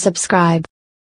subscribe.